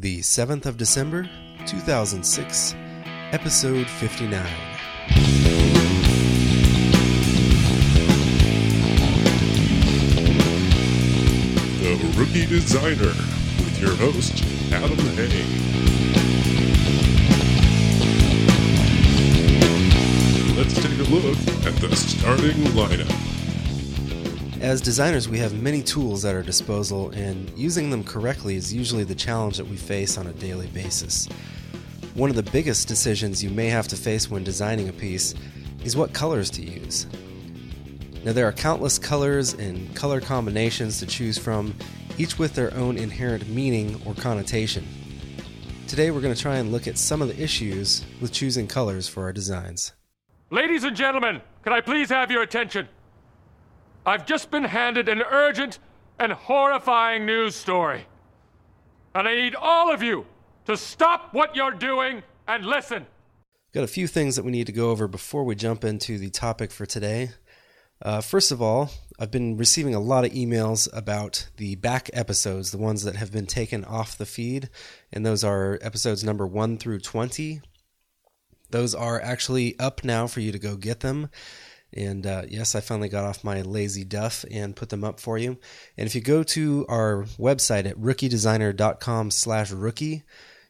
the 7th of December, 2006, episode 59. The Rookie Designer with your host, Adam Hay. Let's take a look at the starting lineup. As designers, we have many tools at our disposal, and using them correctly is usually the challenge that we face on a daily basis. One of the biggest decisions you may have to face when designing a piece is what colors to use. Now, there are countless colors and color combinations to choose from, each with their own inherent meaning or connotation. Today, we're going to try and look at some of the issues with choosing colors for our designs. Ladies and gentlemen, can I please have your attention? I've just been handed an urgent and horrifying news story. And I need all of you to stop what you're doing and listen. Got a few things that we need to go over before we jump into the topic for today. Uh, first of all, I've been receiving a lot of emails about the back episodes, the ones that have been taken off the feed, and those are episodes number 1 through 20. Those are actually up now for you to go get them. And uh, yes, I finally got off my lazy duff and put them up for you. And if you go to our website at rookiedesigner.com slash rookie,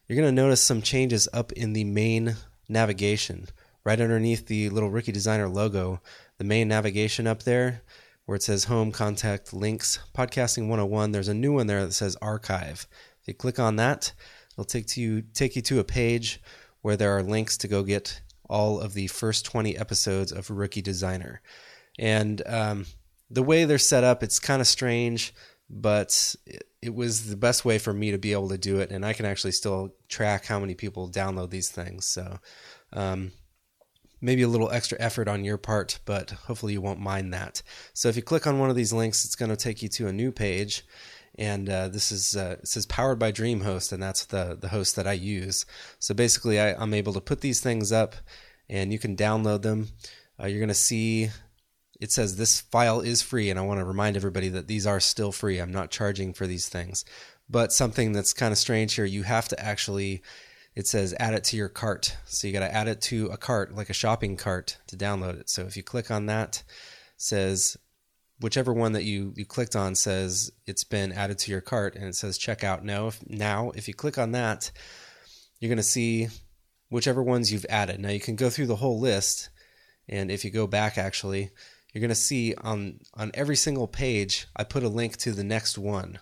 you're going to notice some changes up in the main navigation. Right underneath the little Rookie Designer logo, the main navigation up there where it says Home, Contact, Links, Podcasting 101, there's a new one there that says Archive. If you click on that, it'll take, to you, take you to a page where there are links to go get all of the first 20 episodes of Rookie Designer. And um, the way they're set up, it's kind of strange, but it, it was the best way for me to be able to do it. And I can actually still track how many people download these things. So um, maybe a little extra effort on your part, but hopefully you won't mind that. So if you click on one of these links, it's going to take you to a new page. And uh, this is uh, it says powered by DreamHost, and that's the the host that I use. So basically, I, I'm able to put these things up, and you can download them. Uh, you're to see it says this file is free, and I want to remind everybody that these are still free. I'm not charging for these things. But something that's kind of strange here, you have to actually it says add it to your cart. So you got to add it to a cart, like a shopping cart, to download it. So if you click on that, says whichever one that you, you clicked on says it's been added to your cart and it says checkout now. If, now, if you click on that, you're going to see whichever ones you've added. Now you can go through the whole list, and if you go back, actually, you're going to see on on every single page I put a link to the next one.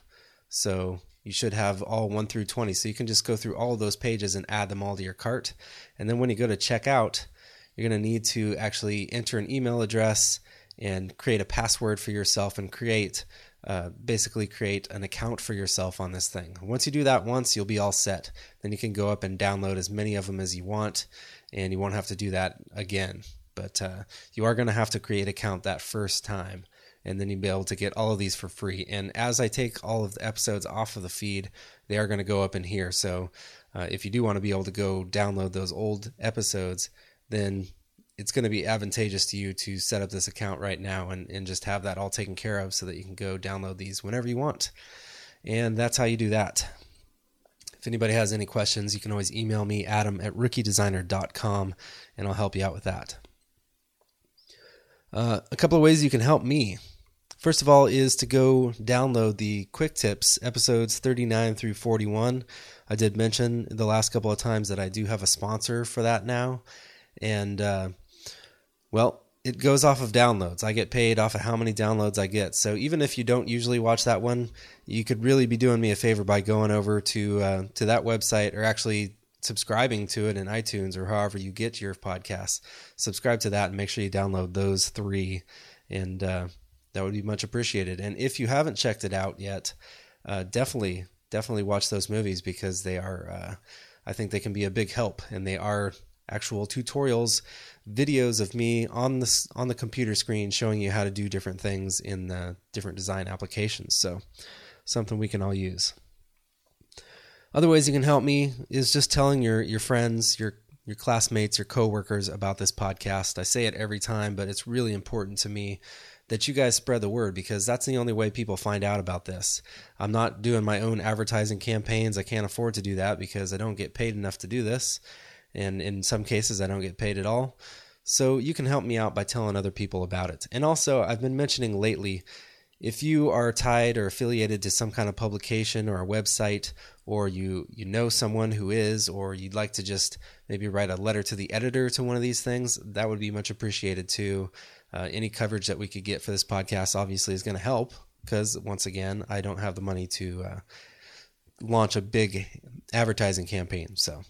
So you should have all 1 through 20. So you can just go through all of those pages and add them all to your cart. And then when you go to checkout, you're going to need to actually enter an email address and create a password for yourself and create uh, basically create an account for yourself on this thing. Once you do that once, you'll be all set. Then you can go up and download as many of them as you want, and you won't have to do that again. But uh, you are going to have to create account that first time, and then you'll be able to get all of these for free. And as I take all of the episodes off of the feed, they are going to go up in here. So uh, if you do want to be able to go download those old episodes, then it's going to be advantageous to you to set up this account right now and, and just have that all taken care of so that you can go download these whenever you want. And that's how you do that. If anybody has any questions, you can always email me, adam at rookiedesigner.com, and I'll help you out with that. Uh, a couple of ways you can help me. First of all, is to go download the quick tips, episodes 39 through 41. I did mention the last couple of times that I do have a sponsor for that now. And, uh, well, it goes off of downloads. I get paid off of how many downloads I get. So even if you don't usually watch that one, you could really be doing me a favor by going over to uh, to that website or actually subscribing to it in iTunes or however you get your podcasts. Subscribe to that and make sure you download those three, and uh, that would be much appreciated. And if you haven't checked it out yet, uh, definitely definitely watch those movies because they are. Uh, I think they can be a big help, and they are actual tutorials, videos of me on the on the computer screen showing you how to do different things in the different design applications. So something we can all use. Other ways you can help me is just telling your your friends, your your classmates, your coworkers about this podcast. I say it every time, but it's really important to me that you guys spread the word because that's the only way people find out about this. I'm not doing my own advertising campaigns. I can't afford to do that because I don't get paid enough to do this. And in some cases, I don't get paid at all. So you can help me out by telling other people about it. And also, I've been mentioning lately if you are tied or affiliated to some kind of publication or a website or you you know someone who is or you'd like to just maybe write a letter to the editor to one of these things that would be much appreciated too uh, any coverage that we could get for this podcast obviously is going to help because once again i don't have the money to uh, launch a big advertising campaign so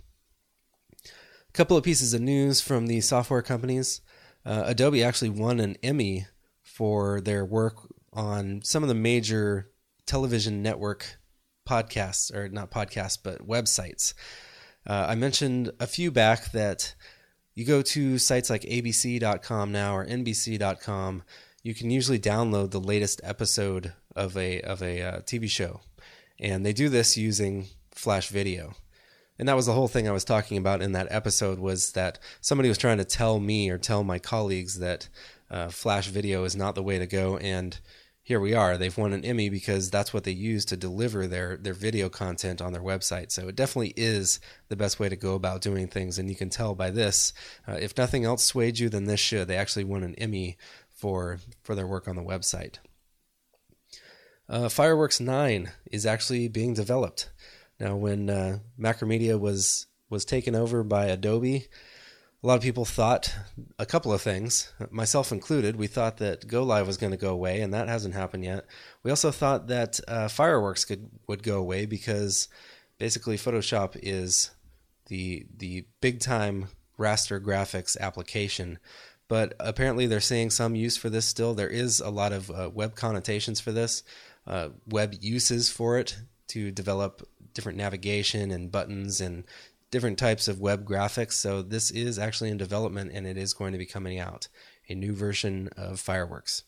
couple of pieces of news from the software companies uh, adobe actually won an emmy for their work on some of the major television network podcasts, or not podcasts, but websites. Uh, I mentioned a few back that you go to sites like abc.com now or nbc.com, you can usually download the latest episode of a of a uh, TV show, and they do this using Flash Video. And that was the whole thing I was talking about in that episode was that somebody was trying to tell me or tell my colleagues that uh, Flash Video is not the way to go, and here we are. They've won an Emmy because that's what they use to deliver their their video content on their website. So it definitely is the best way to go about doing things, and you can tell by this. Uh, if nothing else swayed you, then this should. They actually won an Emmy for for their work on the website. Uh, Fireworks Nine is actually being developed now. When uh, Macromedia was was taken over by Adobe, a lot of people thought a couple of things, myself included. We thought that GoLive was going to go away, and that hasn't happened yet. We also thought that uh, Fireworks could would go away because basically Photoshop is the the big time raster graphics application. But apparently, they're seeing some use for this still. There is a lot of uh, web connotations for this, uh, web uses for it to develop different navigation and buttons and different types of web graphics. So this is actually in development and it is going to be coming out a new version of Fireworks.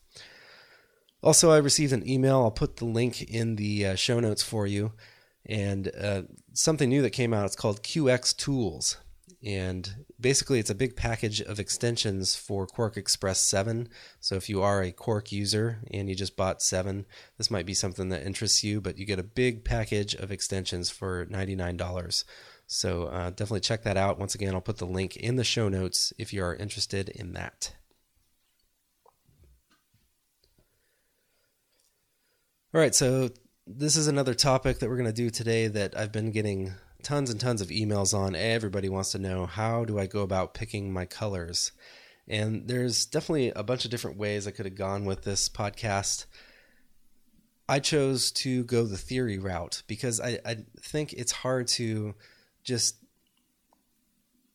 Also, I received an email. I'll put the link in the uh, show notes for you. And uh, something new that came out, it's called QX Tools. And basically, it's a big package of extensions for QuarkXPress 7. So, if you are a Quark user and you just bought 7, this might be something that interests you, but you get a big package of extensions for $99. So uh, definitely check that out. Once again, I'll put the link in the show notes if you are interested in that. All right, so this is another topic that we're going to do today that I've been getting tons and tons of emails on. Everybody wants to know how do I go about picking my colors? And there's definitely a bunch of different ways I could have gone with this podcast. I chose to go the theory route because I, I think it's hard to just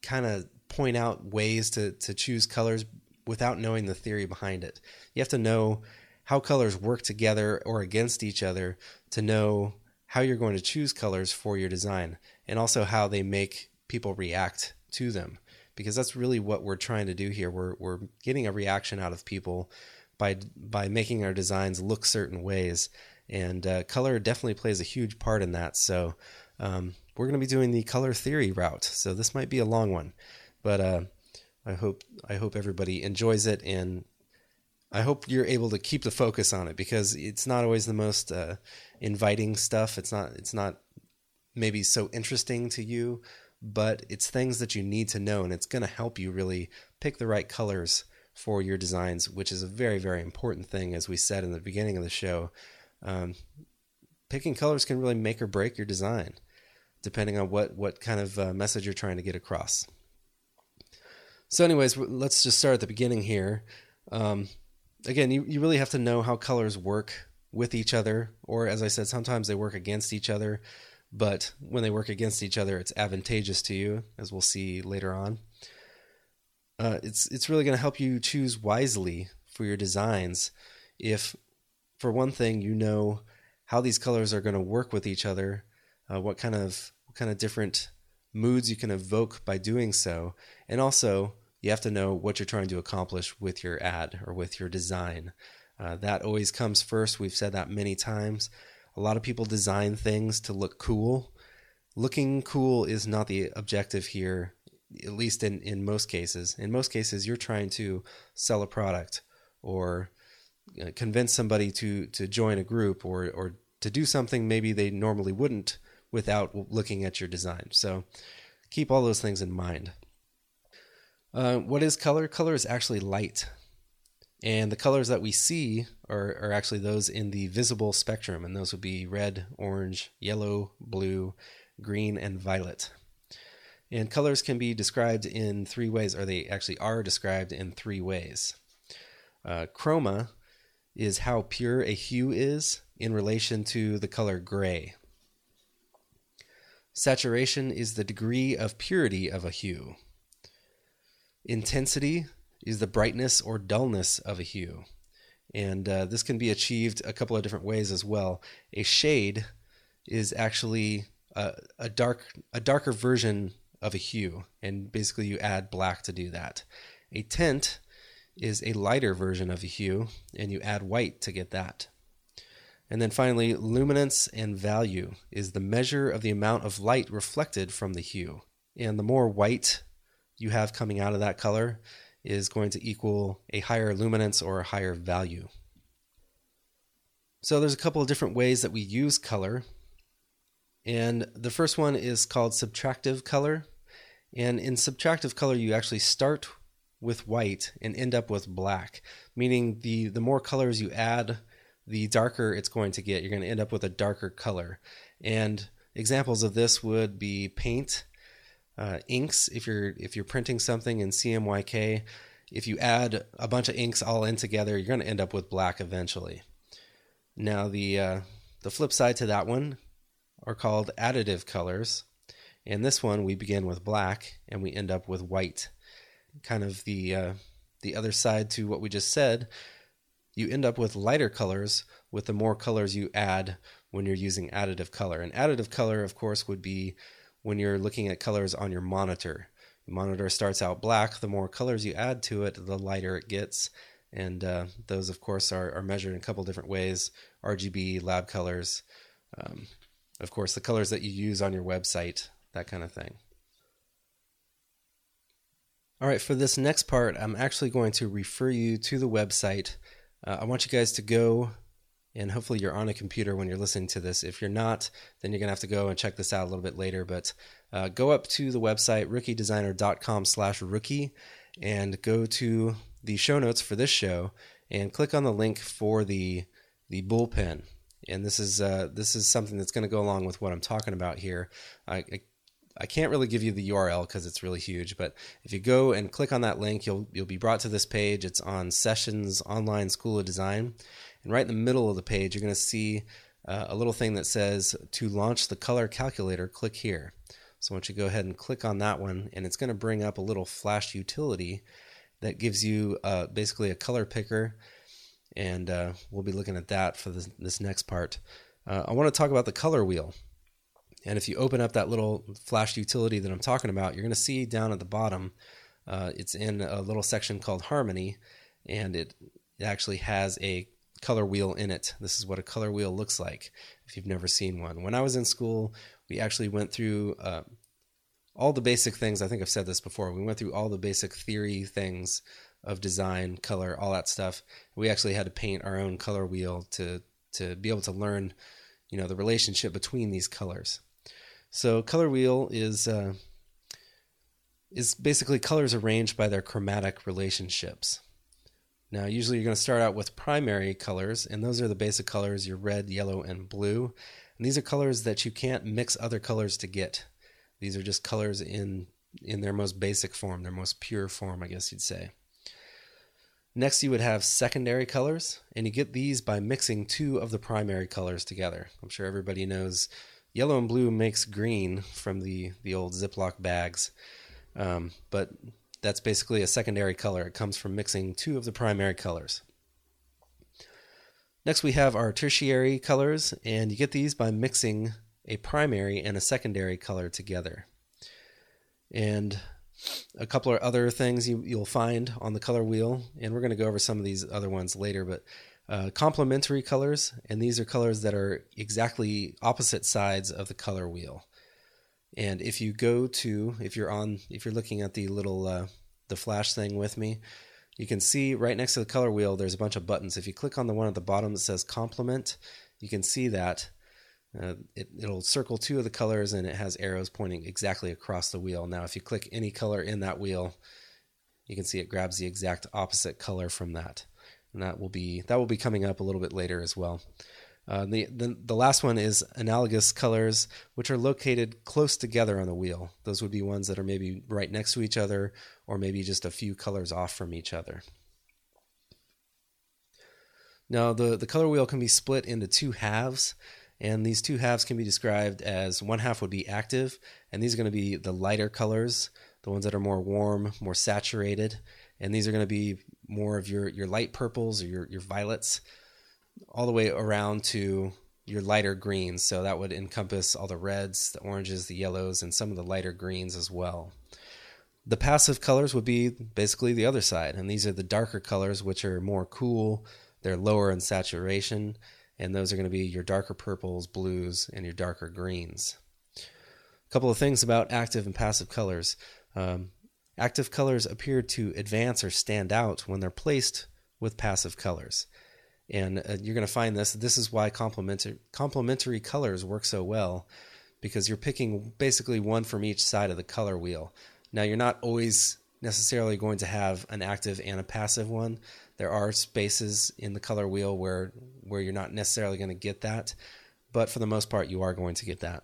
kind of point out ways to, to choose colors without knowing the theory behind it. You have to know how colors work together or against each other to know how you're going to choose colors for your design and also how they make people react to them. Because that's really what we're trying to do here. We're we're getting a reaction out of people by by making our designs look certain ways. And uh, color definitely plays a huge part in that. So um, we're going to be doing the color theory route. So this might be a long one, but uh, I hope I hope everybody enjoys it, and I hope you're able to keep the focus on it because it's not always the most uh, inviting stuff. It's not it's not maybe so interesting to you, but it's things that you need to know, and it's going to help you really pick the right colors for your designs, which is a very very important thing, as we said in the beginning of the show. Um, picking colors can really make or break your design depending on what what kind of uh, message you're trying to get across. So, anyways, let's just start at the beginning here. Um, again, you, you really have to know how colors work with each other, or as I said, sometimes they work against each other. But when they work against each other, it's advantageous to you, as we'll see later on. Uh, it's it's really going to help you choose wisely for your designs. If, for one thing, you know how these colors are going to work with each other, uh, what kind of what kind of different moods you can evoke by doing so. And also, you have to know what you're trying to accomplish with your ad or with your design. Uh, that always comes first. We've said that many times. A lot of people design things to look cool. Looking cool is not the objective here, at least in, in most cases. In most cases, you're trying to sell a product or uh, convince somebody to to join a group or or to do something maybe they normally wouldn't without looking at your design. So keep all those things in mind. Uh, what is color? Color is actually light. And the colors that we see are, are actually those in the visible spectrum, and those would be red, orange, yellow, blue, green, and violet. And colors can be described in three ways, or they actually are described in three ways. Uh, chroma is how pure a hue is in relation to the color gray. Saturation is the degree of purity of a hue. Intensity is the brightness or dullness of a hue. And uh, this can be achieved a couple of different ways as well. A shade is actually a, a dark a darker version of a hue, and basically you add black to do that. A tint is a lighter version of a hue, and you add white to get that. And then finally, luminance and value is the measure of the amount of light reflected from the hue. And the more white you have coming out of that color, is going to equal a higher luminance or a higher value. So there's a couple of different ways that we use color. And the first one is called subtractive color. And in subtractive color, you actually start with white and end up with black, meaning the, the more colors you add, the darker it's going to get. You're going to end up with a darker color. And examples of this would be paint uh, inks if you're if you're printing something in CMYK. If you add a bunch of inks all in together, you're going to end up with black eventually. Now the uh, the flip side to that one are called additive colors. And this one we begin with black and we end up with white. Kind of the uh, the other side to what we just said. You end up with lighter colors with the more colors you add when you're using additive color. And additive color, of course, would be when you're looking at colors on your monitor. The monitor starts out black. The more colors you add to it, the lighter it gets. And uh, those, of course, are, are measured in a couple different ways RGB, lab colors, um, of course, the colors that you use on your website, that kind of thing. All right, for this next part, I'm actually going to refer you to the website. Uh, I want you guys to go and hopefully you're on a computer when you're listening to this. If you're not, then you're gonna have to go and check this out a little bit later. But uh, go up to the website rookiedesigner.com/rookie and go to the show notes for this show and click on the link for the the bullpen. And this is uh, this is something that's going to go along with what I'm talking about here. I, I I can't really give you the URL because it's really huge, but if you go and click on that link, you'll you'll be brought to this page. It's on Sessions Online School of Design, and right in the middle of the page, you're going to see uh, a little thing that says to launch the color calculator, click here. So want you go ahead and click on that one, and it's going to bring up a little flash utility that gives you uh, basically a color picker, and uh, we'll be looking at that for this, this next part. Uh, I want to talk about the color wheel. And if you open up that little flash utility that I'm talking about, you're going to see down at the bottom, uh, it's in a little section called Harmony, and it actually has a color wheel in it. This is what a color wheel looks like if you've never seen one. When I was in school, we actually went through uh, all the basic things. I think I've said this before. We went through all the basic theory things of design, color, all that stuff. We actually had to paint our own color wheel to to be able to learn, you know, the relationship between these colors. So color wheel is uh, is basically colors arranged by their chromatic relationships. Now, usually you're going to start out with primary colors, and those are the basic colors your red, yellow, and blue. And these are colors that you can't mix other colors to get. These are just colors in in their most basic form, their most pure form, I guess you'd say. Next, you would have secondary colors, and you get these by mixing two of the primary colors together. I'm sure everybody knows yellow and blue makes green from the, the old Ziploc bags, um, but that's basically a secondary color. It comes from mixing two of the primary colors. Next, we have our tertiary colors, and you get these by mixing a primary and a secondary color together. And a couple of other things you, will find on the color wheel, and we're going to go over some of these other ones later, but uh, complementary colors, and these are colors that are exactly opposite sides of the color wheel. And if you go to, if you're on, if you're looking at the little, uh, the flash thing with me, you can see right next to the color wheel, there's a bunch of buttons. If you click on the one at the bottom that says complement, you can see that uh, it, it'll circle two of the colors and it has arrows pointing exactly across the wheel. Now, if you click any color in that wheel, you can see it grabs the exact opposite color from that. And that will be that will be coming up a little bit later as well. Uh, the, the the last one is analogous colors, which are located close together on the wheel. Those would be ones that are maybe right next to each other, or maybe just a few colors off from each other. Now, the the color wheel can be split into two halves, and these two halves can be described as one half would be active, and these are going to be the lighter colors, the ones that are more warm, more saturated, and these are going to be more of your your light purples or your your violets all the way around to your lighter greens. So that would encompass all the reds, the oranges, the yellows, and some of the lighter greens as well. The passive colors would be basically the other side, and these are the darker colors, which are more cool, they're lower in saturation, and those are going to be your darker purples, blues, and your darker greens. A couple of things about active and passive colors. Um, active colors appear to advance or stand out when they're placed with passive colors. And uh, you're going to find this. This is why complementary, complementary colors work so well, because you're picking basically one from each side of the color wheel. Now, you're not always necessarily going to have an active and a passive one. There are spaces in the color wheel where where you're not necessarily going to get that, but for the most part, you are going to get that.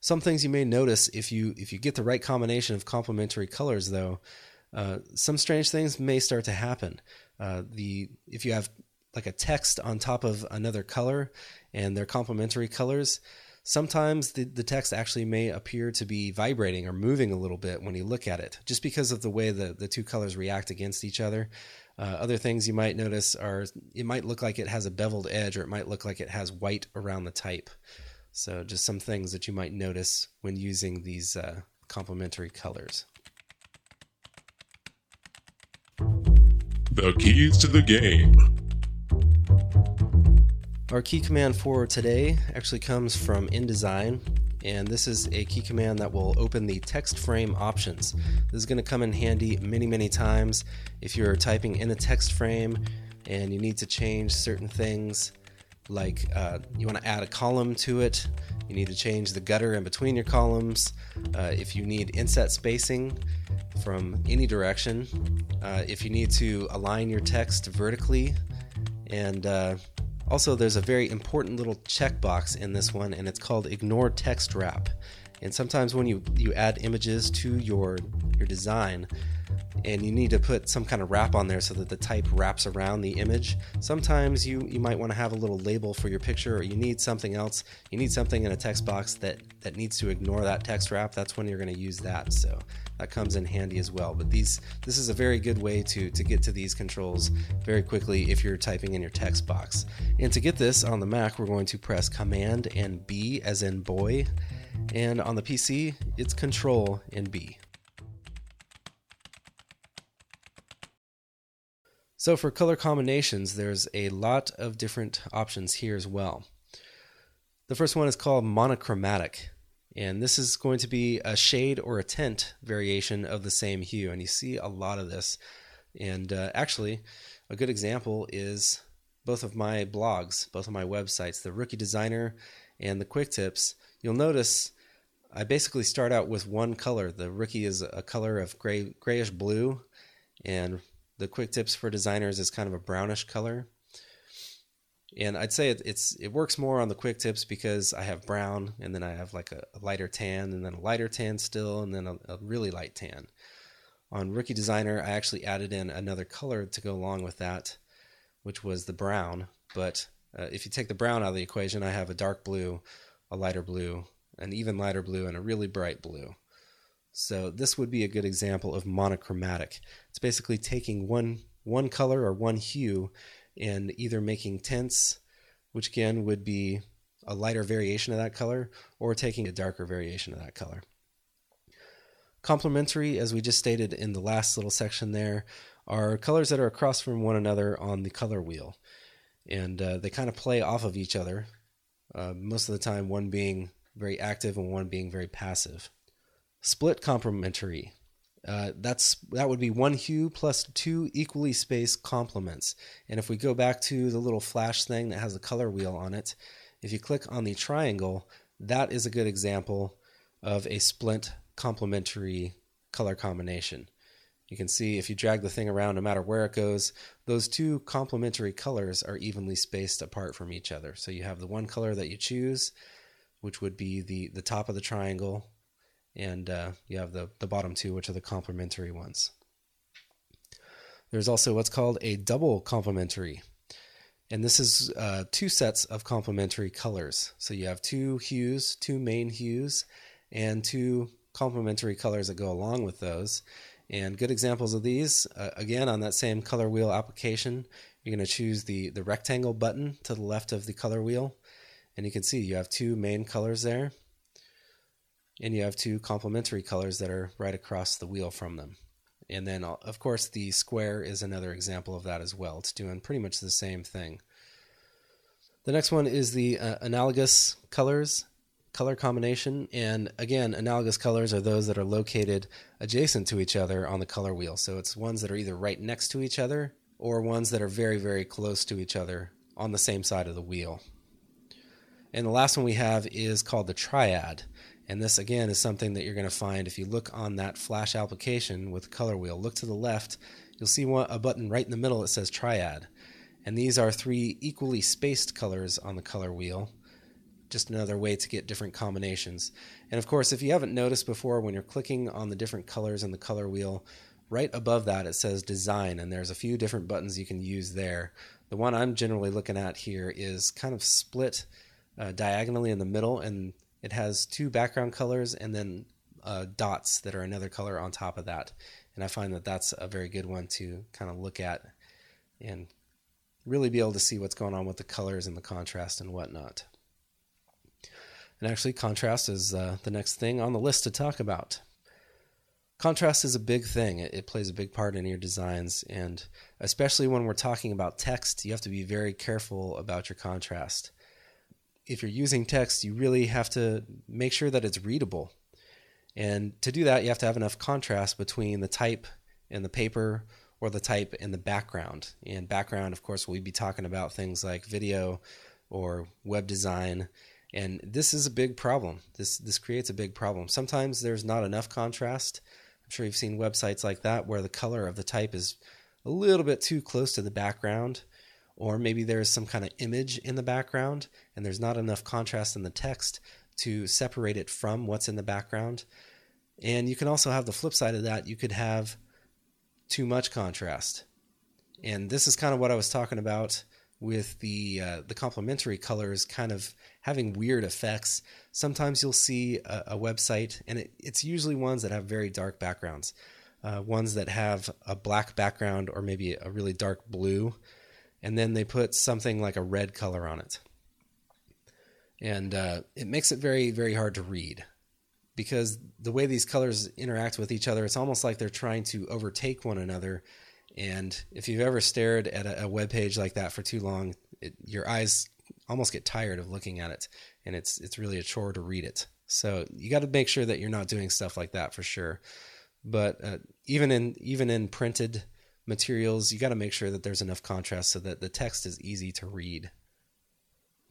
Some things you may notice if you if you get the right combination of complementary colors, though, uh, some strange things may start to happen. Uh, the if you have like a text on top of another color and they're complementary colors, sometimes the, the text actually may appear to be vibrating or moving a little bit when you look at it, just because of the way the, the two colors react against each other. Uh, other things you might notice are it might look like it has a beveled edge or it might look like it has white around the type. So, just some things that you might notice when using these uh, complementary colors. The keys to the game. Our key command for today actually comes from InDesign, and this is a key command that will open the text frame options. This is going to come in handy many, many times if you're typing in a text frame and you need to change certain things, like uh, you want to add a column to it, you need to change the gutter in between your columns, uh, if you need inset spacing from any direction, uh, if you need to align your text vertically, and uh, also, there's a very important little checkbox in this one, and it's called Ignore Text Wrap. And sometimes when you, you add images to your your design, and you need to put some kind of wrap on there so that the type wraps around the image. Sometimes you, you might want to have a little label for your picture, or you need something else. You need something in a text box that, that needs to ignore that text wrap. That's when you're going to use that. So that comes in handy as well. But these this is a very good way to, to get to these controls very quickly if you're typing in your text box. And to get this on the Mac, we're going to press Command and B as in boy. And on the PC, it's Control and B. So for color combinations, there's a lot of different options here as well. The first one is called monochromatic, and this is going to be a shade or a tint variation of the same hue, and you see a lot of this. And uh, actually, a good example is both of my blogs, both of my websites, the Rookie Designer and the Quick Tips. You'll notice I basically start out with one color. The Rookie is a color of gray, grayish blue, and the quick tips for designers is kind of a brownish color. And I'd say it, it's it works more on the quick tips because I have brown and then I have like a, a lighter tan and then a lighter tan still and then a, a really light tan. On Rookie Designer, I actually added in another color to go along with that, which was the brown. But uh, if you take the brown out of the equation, I have a dark blue, a lighter blue, an even lighter blue, and a really bright blue. So this would be a good example of monochromatic. It's basically taking one one color or one hue and either making tints, which again would be a lighter variation of that color, or taking a darker variation of that color. Complementary, as we just stated in the last little section there, are colors that are across from one another on the color wheel. And uh, they kind of play off of each other, uh, most of the time, one being very active and one being very passive. Split complementary. Uh, that's that would be one hue plus two equally spaced complements. And if we go back to the little flash thing that has a color wheel on it, if you click on the triangle, that is a good example of a split complementary color combination. You can see if you drag the thing around, no matter where it goes, those two complementary colors are evenly spaced apart from each other. So you have the one color that you choose, which would be the, the top of the triangle, and uh, you have the, the bottom two, which are the complementary ones. There's also what's called a double complementary. And this is uh, two sets of complementary colors. So you have two hues, two main hues, and two complementary colors that go along with those. And good examples of these, uh, again, on that same color wheel application, you're going to choose the, the rectangle button to the left of the color wheel. And you can see you have two main colors there. And you have two complementary colors that are right across the wheel from them. And then, uh, of course, the square is another example of that as well. It's doing pretty much the same thing. The next one is the uh, analogous colors color combination. And again, analogous colors are those that are located adjacent to each other on the color wheel. So it's ones that are either right next to each other or ones that are very, very close to each other on the same side of the wheel. And the last one we have is called the triad. And this again is something that you're going to find if you look on that flash application with color wheel. Look to the left, you'll see a button right in the middle that says triad. And these are three equally spaced colors on the color wheel just another way to get different combinations. And of course, if you haven't noticed before, when you're clicking on the different colors in the color wheel, right above that it says design, and there's a few different buttons you can use there. The one I'm generally looking at here is kind of split uh, diagonally in the middle, and it has two background colors and then uh, dots that are another color on top of that. And I find that that's a very good one to kind of look at and really be able to see what's going on with the colors and the contrast and whatnot. And actually, contrast is uh, the next thing on the list to talk about. Contrast is a big thing. It, it, plays a big part in your designs, and especially when we're talking about text, you have to be very careful about your contrast. If you're using text, you really have to make sure that it's readable. And to do that, you have to have enough contrast between the type and the paper or the type and the background. And background, of course, we'd be talking about things like video or web design and this is a big problem. This this creates a big problem. Sometimes there's not enough contrast. I'm sure you've seen websites like that where the color of the type is a little bit too close to the background, or maybe there's some kind of image in the background and there's not enough contrast in the text to separate it from what's in the background. And you can also have the flip side of that. You could have too much contrast. And this is kind of what I was talking about with the uh, the complementary colors kind of having weird effects. Sometimes you'll see a, a website, and it, it's usually ones that have very dark backgrounds, uh, ones that have a black background or maybe a really dark blue, and then they put something like a red color on it, and uh, it makes it very very hard to read because the way these colors interact with each other, it's almost like they're trying to overtake one another and if you've ever stared at a, a web page like that for too long, it, your eyes almost get tired of looking at it, and it's it's really a chore to read it. So you got to make sure that you're not doing stuff like that for sure. But uh, even in even in printed materials, you got to make sure that there's enough contrast so that the text is easy to read.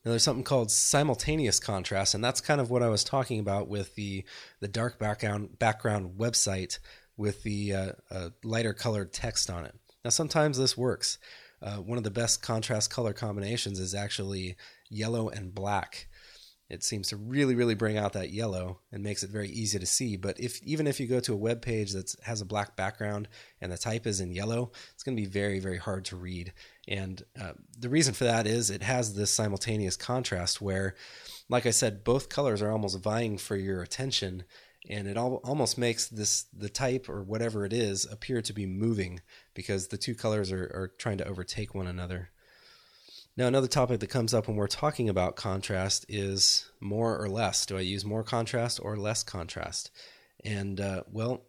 Now there's something called simultaneous contrast, and that's kind of what I was talking about with the the dark background background website with the uh, uh, lighter colored text on it. Now, sometimes this works. Uh, one of the best contrast color combinations is actually yellow and black. It seems to really, really bring out that yellow and makes it very easy to see. But if even if you go to a web page that has a black background and the type is in yellow, it's going to be very, very hard to read. And uh, the reason for that is it has this simultaneous contrast where, like I said, both colors are almost vying for your attention and it all, almost makes this the type or whatever it is appear to be moving because the two colors are, are trying to overtake one another. Now, another topic that comes up when we're talking about contrast is more or less. Do I use more contrast or less contrast? And uh, well,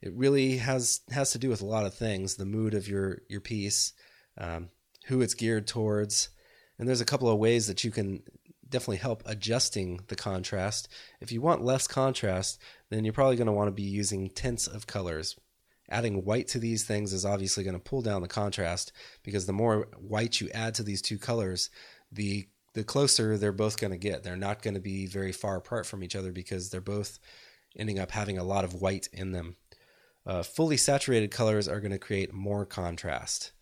it really has has to do with a lot of things: the mood of your your piece, um, who it's geared towards, and there's a couple of ways that you can definitely help adjusting the contrast. If you want less contrast, then you're probably going to want to be using tints of colors. Adding white to these things is obviously going to pull down the contrast because the more white you add to these two colors, the the closer they're both going to get. They're not going to be very far apart from each other because they're both ending up having a lot of white in them. Uh, fully saturated colors are going to create more contrast.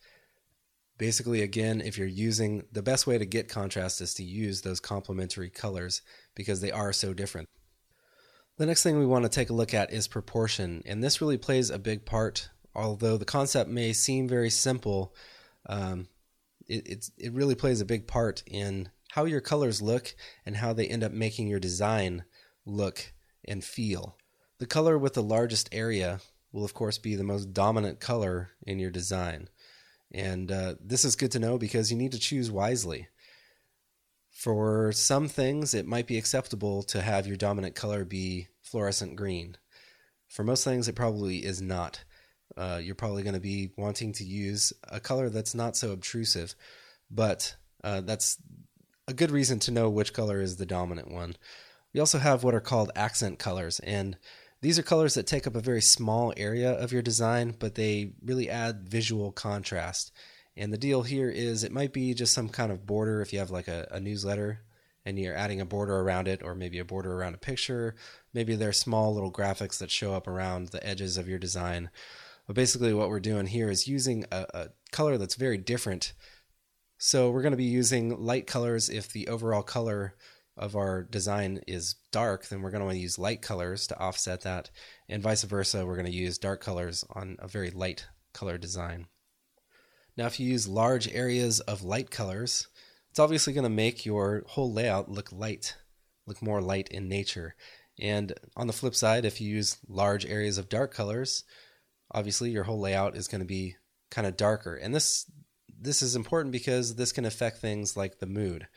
Basically, again, if you're using the best way to get contrast is to use those complementary colors because they are so different. The next thing we want to take a look at is proportion, and this really plays a big part. Although the concept may seem very simple, um, it, it really plays a big part in how your colors look and how they end up making your design look and feel. The color with the largest area will, of course, be the most dominant color in your design. And uh, this is good to know because you need to choose wisely. For some things, it might be acceptable to have your dominant color be fluorescent green. For most things, it probably is not. Uh, you're probably going to be wanting to use a color that's not so obtrusive, but uh, that's a good reason to know which color is the dominant one. We also have what are called accent colors, and these are colors that take up a very small area of your design, but they really add visual contrast. And the deal here is it might be just some kind of border if you have like a, a newsletter and you're adding a border around it, or maybe a border around a picture. Maybe there are small little graphics that show up around the edges of your design. But basically, what we're doing here is using a, a color that's very different. So we're going to be using light colors if the overall color of our design is dark, then we're going to want to use light colors to offset that, and vice versa, we're going to use dark colors on a very light color design. Now, if you use large areas of light colors, it's obviously going to make your whole layout look light, look more light in nature. And on the flip side, if you use large areas of dark colors, obviously your whole layout is going to be kind of darker. And this this is important because this can affect things like the mood.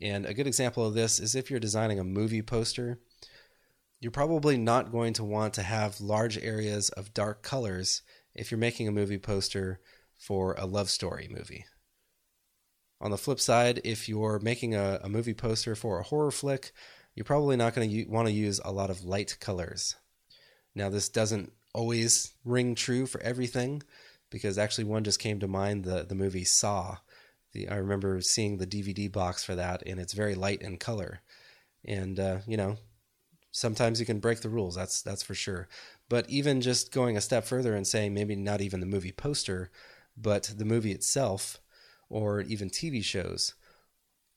And a good example of this is if you're designing a movie poster, you're probably not going to want to have large areas of dark colors if you're making a movie poster for a love story movie. On the flip side, if you're making a, a movie poster for a horror flick, you're probably not going to want to use a lot of light colors. Now, this doesn't always ring true for everything, because actually one just came to mind the, the movie Saw the I remember seeing the DVD box for that, and it's very light in color. And uh, you know, sometimes you can break the rules. That's that's for sure. But even just going a step further and saying maybe not even the movie poster, but the movie itself, or even TV shows.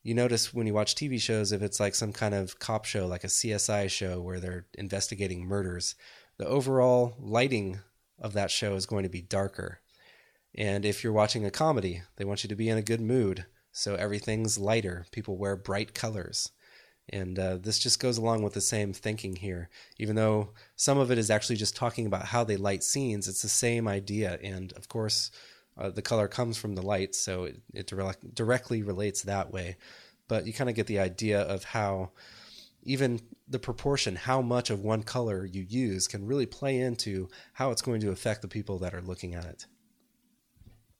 You notice when you watch TV shows, if it's like some kind of cop show, like a CSI show where they're investigating murders, the overall lighting of that show is going to be darker and if you're watching a comedy, they want you to be in a good mood. So everything's lighter. People wear bright colors. And uh, this just goes along with the same thinking here. Even though some of it is actually just talking about how they light scenes, it's the same idea. And of course, uh, the color comes from the light, so it, it direct, directly relates that way. But you kind of get the idea of how even the proportion, how much of one color you use, can really play into how it's going to affect the people that are looking at it.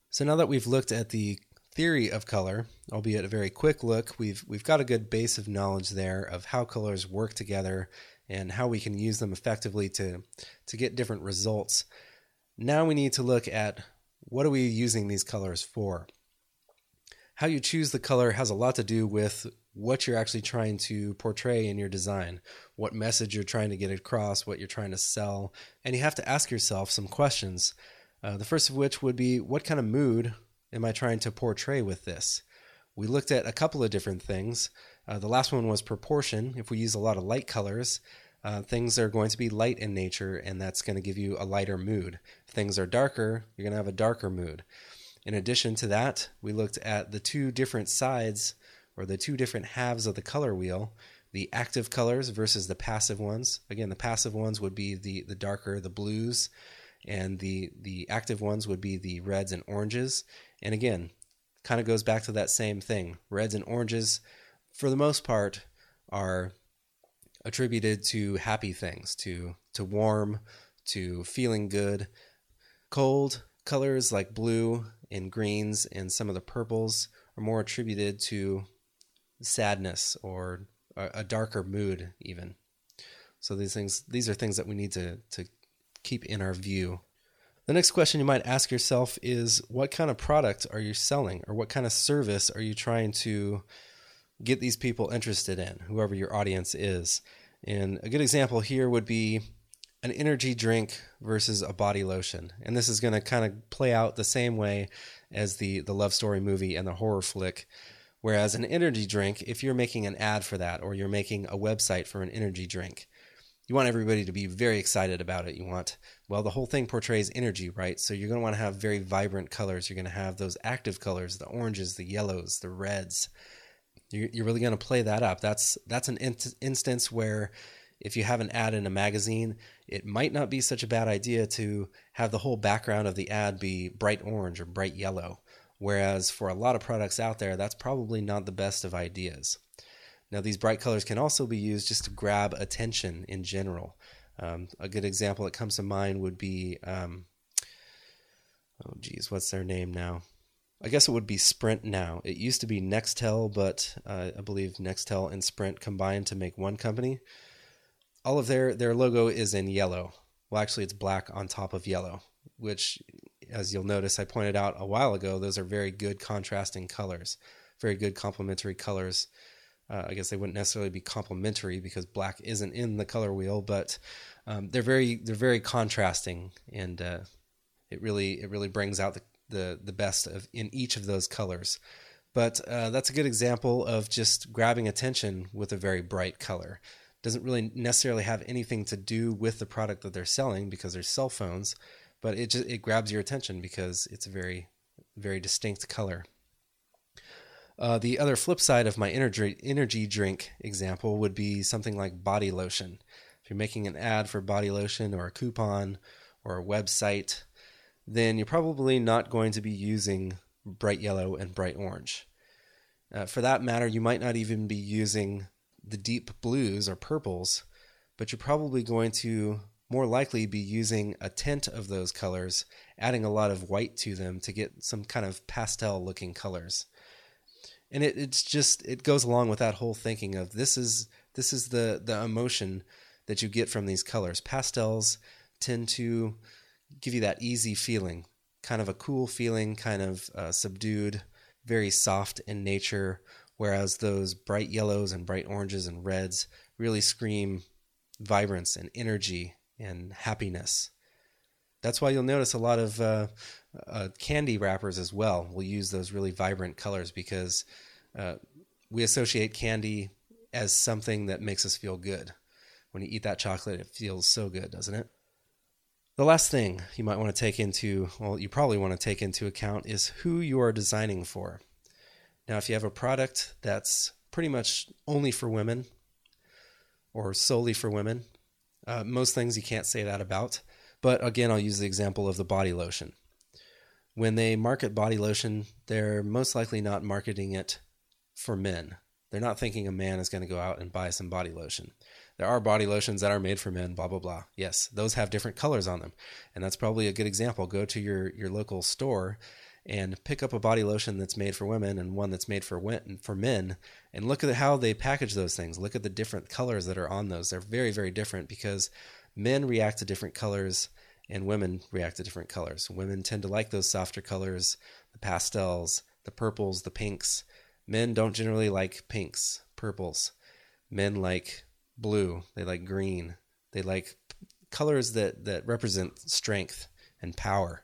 So now that we've looked at the theory of color, albeit a very quick look, we've we've got a good base of knowledge there of how colors work together and how we can use them effectively to to get different results. Now we need to look at what are we using these colors for? How you choose the color has a lot to do with what you're actually trying to portray in your design, what message you're trying to get across, what you're trying to sell, and you have to ask yourself some questions uh, the first of which would be what kind of mood am I trying to portray with this? We looked at a couple of different things. Uh, the last one was proportion. If we use a lot of light colors, uh, things are going to be light in nature, and that's going to give you a lighter mood. If things are darker, you're going to have a darker mood. In addition to that, we looked at the two different sides or the two different halves of the color wheel the active colors versus the passive ones. Again, the passive ones would be the, the darker, the blues, and the the active ones would be the reds and oranges. And again, kind of goes back to that same thing. Reds and oranges, for the most part, are attributed to happy things, to to warm, to feeling good. Cold colors like blue and greens and some of the purples are more attributed to sadness or a darker mood even. So these things these are things that we need to to keep in our view. The next question you might ask yourself is what kind of product are you selling or what kind of service are you trying to get these people interested in, whoever your audience is? And a good example here would be an energy drink versus a body lotion. And this is going to kind of play out the same way as the the love story movie and the horror flick. Whereas an energy drink, if you're making an ad for that or you're making a website for an energy drink, you want everybody to be very excited about it. You want, well, the whole thing portrays energy, right? So you're going to want to have very vibrant colors. You're going to have those active colors, the oranges, the yellows, the reds. You're, you're really going to play that up. That's that's an in- instance where if you have an ad in a magazine, it might not be such a bad idea to have the whole background of the ad be bright orange or bright yellow. Whereas for a lot of products out there, that's probably not the best of ideas. Now, these bright colors can also be used just to grab attention in general. Um, a good example that comes to mind would be, um, oh geez, what's their name now? I guess it would be Sprint now. It used to be Nextel, but uh, I believe Nextel and Sprint combined to make one company. All of their their logo is in yellow. Well, actually, it's black on top of yellow, which, as you'll notice, I pointed out a while ago. Those are very good contrasting colors, very good complementary colors uh, I guess they wouldn't necessarily be complementary because black isn't in the color wheel, but um, they're very they're very contrasting, and uh, it really it really brings out the, the the best of in each of those colors. But uh, that's a good example of just grabbing attention with a very bright color. Doesn't really necessarily have anything to do with the product that they're selling because they're cell phones, but it just it grabs your attention because it's a very very distinct color. Uh, the other flip side of my energy energy drink example would be something like body lotion. If you're making an ad for body lotion or a coupon or a website, then you're probably not going to be using bright yellow and bright orange. Uh, for that matter, you might not even be using the deep blues or purples, but you're probably going to more likely be using a tint of those colors, adding a lot of white to them to get some kind of pastel looking colors and it, it's just it goes along with that whole thinking of this is this is the the emotion that you get from these colors. Pastels tend to give you that easy feeling, kind of a cool feeling, kind of uh, subdued, very soft in nature. Whereas those bright yellows and bright oranges and reds really scream vibrance and energy and happiness. That's why you'll notice a lot of uh, uh, candy wrappers as well will use those really vibrant colors because uh, we associate candy as something that makes us feel good. When you eat that chocolate, it feels so good, doesn't it? The last thing you might want to take into, well, you probably want to take into account is who you are designing for. Now, if you have a product that's pretty much only for women or solely for women, uh, most things you can't say that about. But again, I'll use the example of the body lotion when they market body lotion, they're most likely not marketing it for men. They're not thinking a man is going to go out and buy some body lotion. There are body lotions that are made for men, blah blah blah. Yes, those have different colors on them, and that's probably a good example. Go to your your local store and pick up a body lotion that's made for women and one that's made for for men, and look at how they package those things. Look at the different colors that are on those. They're very very different because men react to different colors and women react to different colors. Women tend to like those softer colors, the pastels, the purples, the pinks. Men don't generally like pinks, purples. Men like blue, they like green. They like colors that that represent strength and power.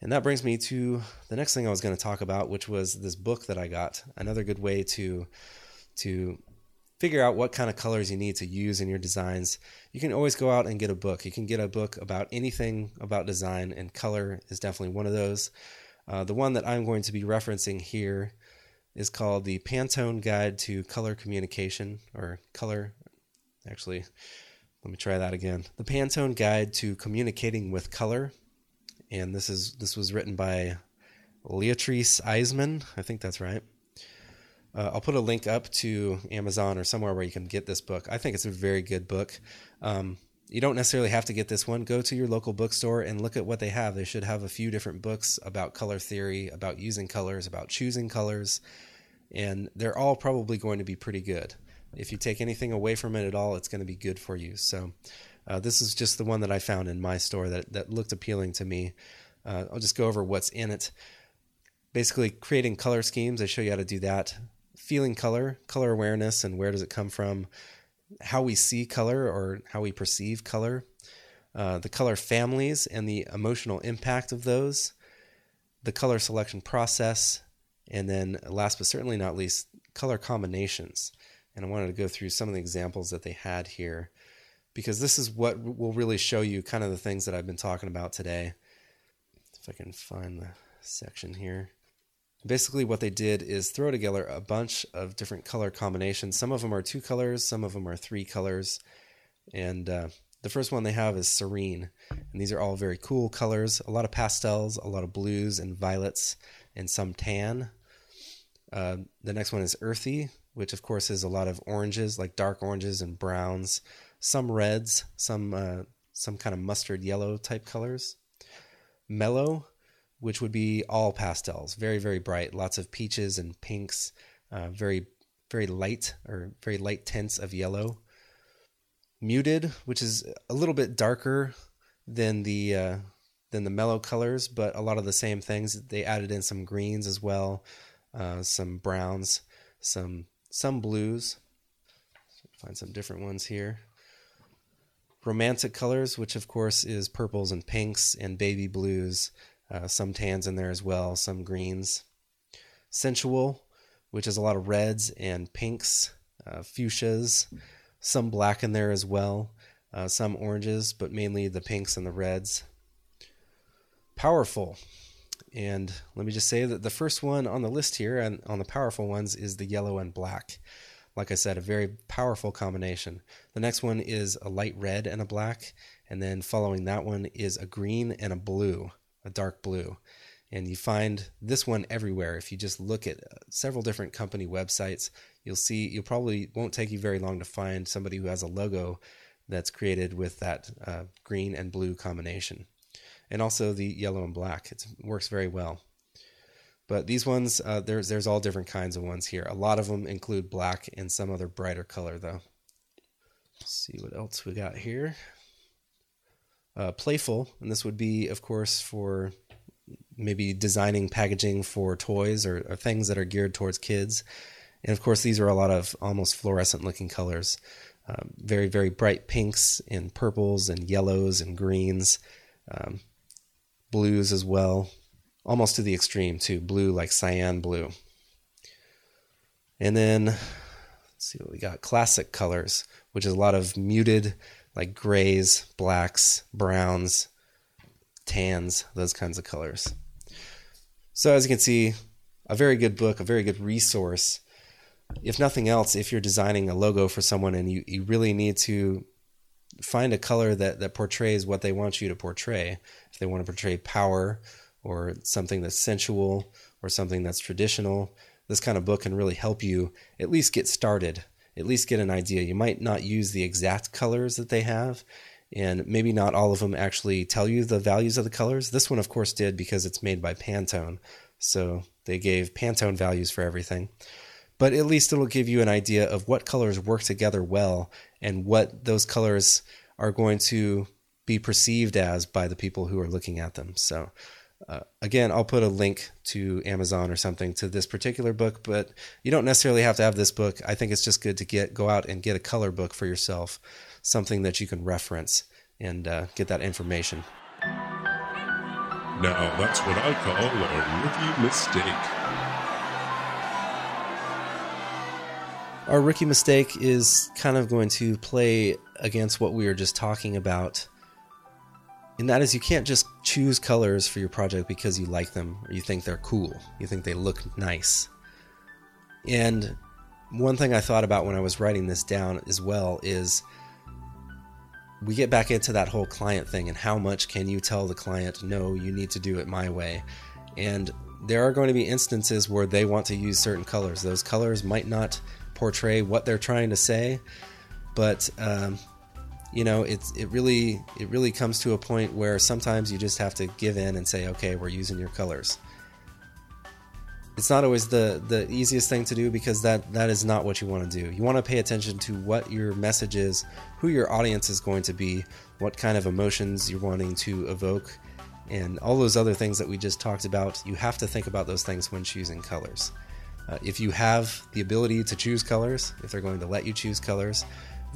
And that brings me to the next thing I was going to talk about, which was this book that I got. Another good way to to figure out what kind of colors you need to use in your designs, you can always go out and get a book. You can get a book about anything about design, and color is definitely one of those. Uh, the one that I'm going to be referencing here is called the Pantone Guide to Color Communication, or Color. Actually, let me try that again. The Pantone Guide to Communicating with Color, and this is this was written by Leatrice Eiseman. I think that's right. Uh, I'll put a link up to Amazon or somewhere where you can get this book. I think it's a very good book. Um, you don't necessarily have to get this one. Go to your local bookstore and look at what they have. They should have a few different books about color theory, about using colors, about choosing colors, and they're all probably going to be pretty good. If you take anything away from it at all, it's going to be good for you. So, Uh, this is just the one that I found in my store that, that looked appealing to me. Uh, I'll just go over what's in it. Basically, creating color schemes. I show you how to do that. Feeling color, color awareness, and where does it come from? How we see color or how we perceive color. Uh, the color families and the emotional impact of those. The color selection process. And then, last but certainly not least, color combinations. And I wanted to go through some of the examples that they had here because this is what will really show you kind of the things that I've been talking about today. If I can find the section here. Basically, what they did is throw together a bunch of different color combinations. Some of them are two colors, some of them are three colors. And uh, the first one they have is serene. And these are all very cool colors a lot of pastels, a lot of blues and violets, and some tan. Uh, the next one is earthy, which of course is a lot of oranges, like dark oranges and browns, some reds, some uh, some kind of mustard yellow type colors. Mellow, which would be all pastels, very very bright, lots of peaches and pinks, uh, very very light or very light tints of yellow. Muted, which is a little bit darker than the uh, than the mellow colors, but a lot of the same things. They added in some greens as well, uh, some browns, some some blues. Find some different ones here romantic colors, which of course is purples and pinks and baby blues, uh, some tans in there as well, some greens. Sensual, which is a lot of reds and pinks, uh, fuchsias, some black in there as well, uh, some oranges, but mainly the pinks and the reds. Powerful. And let me just say that the first one on the list here, and on the powerful ones, is the yellow and black. Like I said, a very powerful combination. The next one is a light red and a black, and then following that one is a green and a blue, a dark blue. And you find this one everywhere. If you just look at uh, several different company websites, you'll see you'll probably won't take you very long to find somebody who has a logo that's created with that uh, green and blue combination, and also the yellow and black. It works very well. But these ones, uh, there's there's all different kinds of ones here. A lot of them include black and some other brighter color, though. Let's see what else we got here. Uh, playful, and this would be, of course, for maybe designing packaging for toys or, or things that are geared towards kids. And of course, these are a lot of almost fluorescent looking colors. Um, very, very bright pinks and purples and yellows and greens, um, blues as well almost to the extreme too, blue like cyan blue. And then let's see what we got. Classic colors, which is a lot of muted like grays, blacks, browns, tans, those kinds of colors. So as you can see, a very good book, a very good resource. If nothing else, if you're designing a logo for someone and you, you really need to find a color that, that portrays what they want you to portray, if they want to portray power or something that's sensual or something that's traditional, this kind of book can really help you at least get started, at least get an idea. You might not use the exact colors that they have, and maybe not all of them actually tell you the values of the colors. This one, of course, did because it's made by Pantone. So they gave Pantone values for everything. But at least it'll give you an idea of what colors work together well and what those colors are going to be perceived as by the people who are looking at them. So uh, again, I'll put a link to Amazon or something to this particular book, but you don't necessarily have to have this book. I think it's just good to get go out and get a color book for yourself, something that you can reference and uh, get that information. Now, that's what I call a rookie mistake. Our rookie mistake is kind of going to play against what we were just talking about and that is you can't just choose colors for your project because you like them or you think they're cool. You think they look nice. And one thing I thought about when I was writing this down as well is we get back into that whole client thing and how much can you tell the client, no, you need to do it my way. And there are going to be instances where they want to use certain colors. Those colors might not portray what they're trying to say, but um, you know it's it really it really comes to a point where sometimes you just have to give in and say okay we're using your colors it's not always the the easiest thing to do because that that is not what you want to do. You want to pay attention to what your message is, who your audience is going to be, what kind of emotions you're wanting to evoke, and all those other things that we just talked about. You have to think about those things when choosing colors. Uh, if you have the ability to choose colors, if they're going to let you choose colors,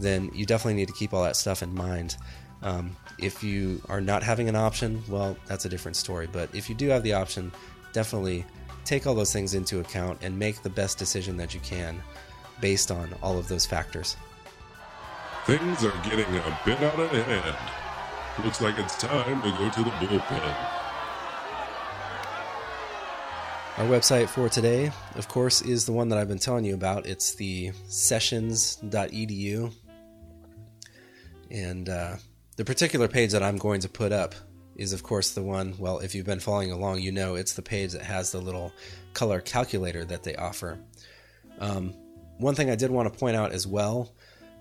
then you definitely need to keep all that stuff in mind. Um, if you are not having an option, well, that's a different story. But if you do have the option, definitely take all those things into account and make the best decision that you can based on all of those factors. Things are getting a bit out of hand. Looks like it's time to go to the bullpen. Our website for today, of course, is the one that I've been telling you about. It's the sessions.edu. And uh, the particular page that I'm going to put up is, of course, the one, well, if you've been following along, you know it's the page that has the little color calculator that they offer. Um, one thing I did want to point out as well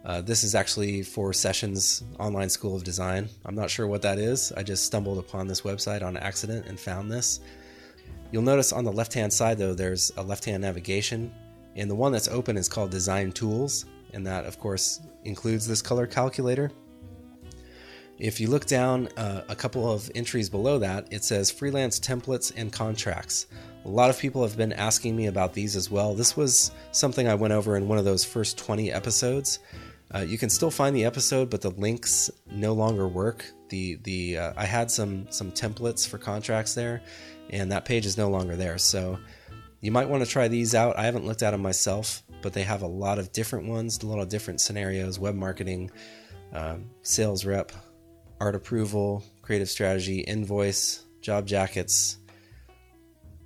uh, this is actually for Sessions Online School of Design. I'm not sure what that is. I just stumbled upon this website on accident and found this. You'll notice on the left hand side, though, there's a left hand navigation, and the one that's open is called Design Tools, and that, of course, includes this color calculator. If you look down uh, a couple of entries below that, it says freelance templates and contracts. A lot of people have been asking me about these as well. This was something I went over in one of those first 20 episodes. Uh, you can still find the episode, but the links no longer work. The the uh, I had some some templates for contracts there, and that page is no longer there. So you might want to try these out. I haven't looked at them myself, but they have a lot of different ones, a lot of different scenarios: web marketing, uh, sales rep, art approval, creative strategy, invoice, job jackets,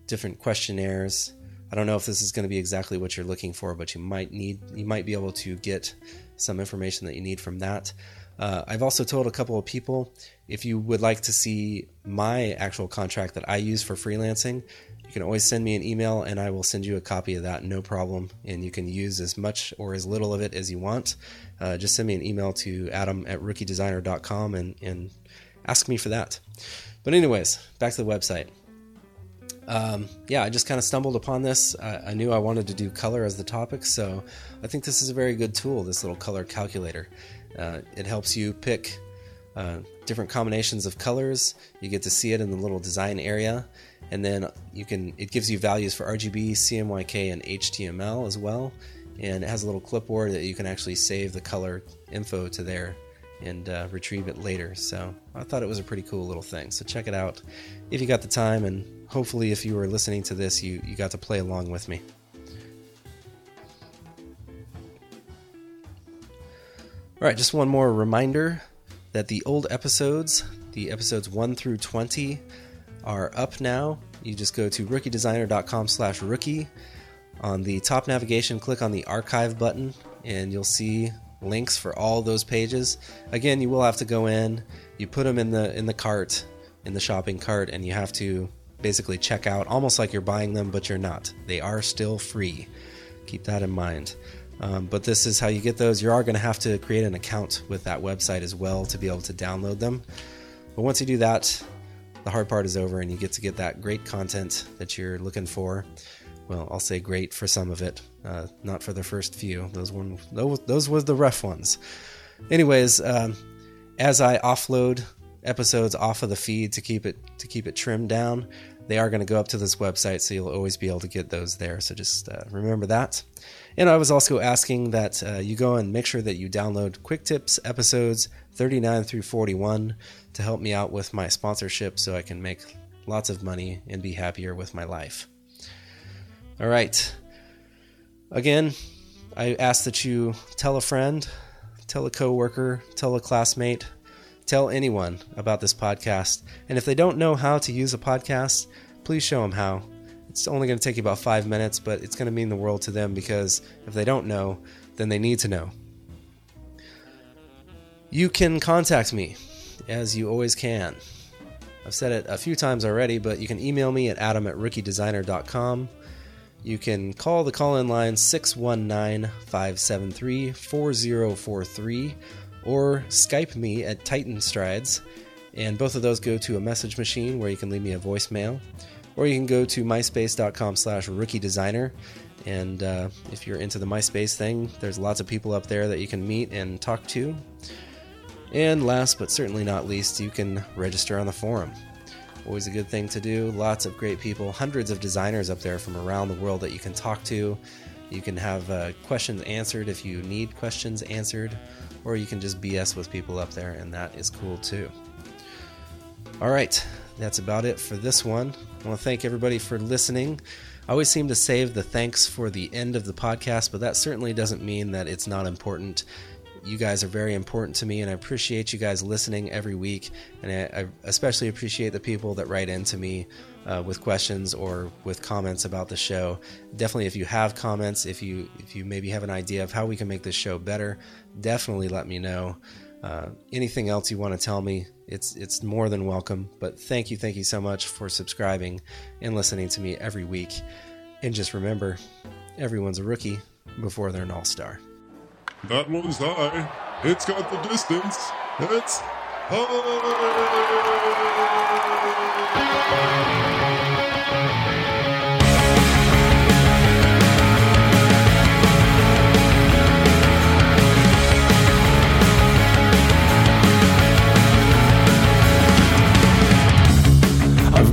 different questionnaires. I don't know if this is going to be exactly what you're looking for, but you might need you might be able to get some information that you need from that. Uh, I've also told a couple of people if you would like to see my actual contract that I use for freelancing, you can always send me an email and I will send you a copy of that, no problem. And you can use as much or as little of it as you want. Uh, just send me an email to adam at rookiedesigner.com and, and ask me for that. But, anyways, back to the website. Um, yeah, I just kind of stumbled upon this. I, I, knew I wanted to do color as the topic, so I think this is a very good tool, this little color calculator. Uh, it helps you pick uh, different combinations of colors. You get to see it in the little design area, and then you can. It gives you values for RGB, CMYK, and HTML as well. And it has a little clipboard that you can actually save the color info to there and uh, retrieve it later. So I thought it was a pretty cool little thing. So check it out if you got the time, and hopefully, if you were listening to this, you, you got to play along with me. All right, just one more reminder that the old episodes, the episodes 1 through 20, are up now. You just go to rookiedesigner.com slash rookie. On the top navigation, click on the archive button, and you'll see links for all those pages. Again, you will have to go in, you put them in the in the cart, in the shopping cart, and you have to basically check out, almost like you're buying them, but you're not. They are still free. Keep that in mind. Um, but this is how you get those. You are going to have to create an account with that website as well to be able to download them. But once you do that, the hard part is over and you get to get that great content that you're looking for. Well, I'll say great for some of it, uh, not for the first few. Those one, those, those was the rough ones. Anyways, um, as I offload episodes off of the feed to keep it to keep it trimmed down, they are going to go up to this website, so you'll always be able to get those there. So just uh, remember that. And I was also asking that uh, you go and make sure that you download Quick Tips episodes 39 through 41 to help me out with my sponsorship so I can make lots of money and be happier with my life. All right. Again, I ask that you tell a friend, tell a coworker, tell a classmate, tell anyone about this podcast. And if they don't know how to use a podcast, please show them how. It's only going to take you about five minutes, but it's going to mean the world to them because if they don't know, then they need to know. You can contact me, as you always can. I've said it a few times already, but you can email me at adam at rookiedesigner.com. You can call the call in line 619 573 4043 or Skype me at Titan Strides, and both of those go to a message machine where you can leave me a voicemail. Or you can go to myspace.com slash rookie designer. And uh, if you're into the MySpace thing, there's lots of people up there that you can meet and talk to. And last but certainly not least, you can register on the forum. Always a good thing to do. Lots of great people, hundreds of designers up there from around the world that you can talk to. You can have uh, questions answered if you need questions answered, or you can just BS with people up there, and that is cool too. All right, that's about it for this one. I want to thank everybody for listening. I always seem to save the thanks for the end of the podcast, but that certainly doesn't mean that it's not important you guys are very important to me, and I appreciate you guys listening every week. And I, I especially appreciate the people that write into me uh, with questions or with comments about the show. Definitely, if you have comments, if you if you maybe have an idea of how we can make this show better, definitely let me know. Uh, anything else you want to tell me, it's it's more than welcome. But thank you, thank you so much for subscribing and listening to me every week. And just remember, everyone's a rookie before they're an all star. That one's high. It's got the distance. It's high.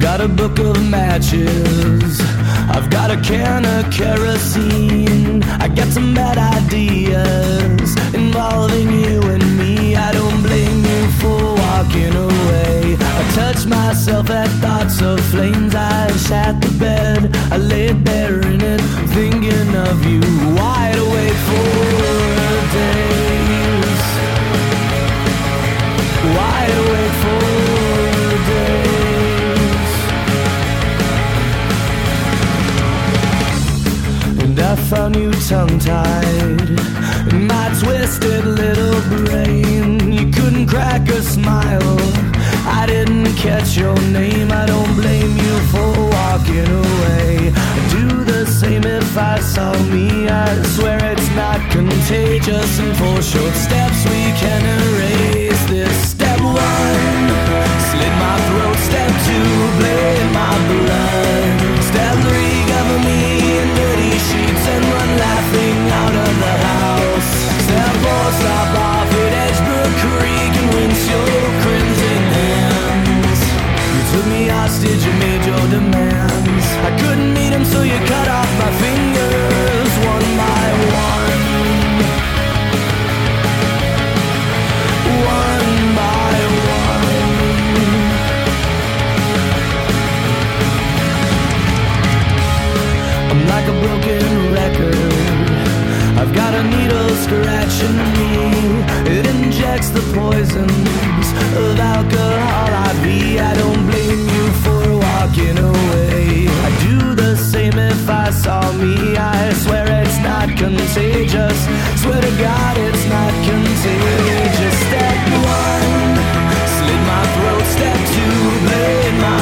Got a book of matches. I've got a can of kerosene. I got some bad ideas involving you and me. I don't blame you for walking away. I touch myself at thoughts of flames. I sat the bed, I laid there in it, thinking of you, wide awake for days. Wide awake found you tongue tied in my twisted little brain. You couldn't crack a smile. I didn't catch your name. I don't blame you for walking away. I'd do the same if I saw me. I swear it's not contagious. And for short steps, we can erase this. Step one, slit my throat. Step two, bleed my blood. Demands. I couldn't meet him, so you cut off my fingers one by one. One by one. I'm like a broken record. I've got a needle scratching me. It injects the poisons of alcohol. I be. I don't blame you for walking away. I'd do the same if I saw me. I swear it's not contagious. Swear to God it's not contagious. Step one, slit my throat. Step two, bleed my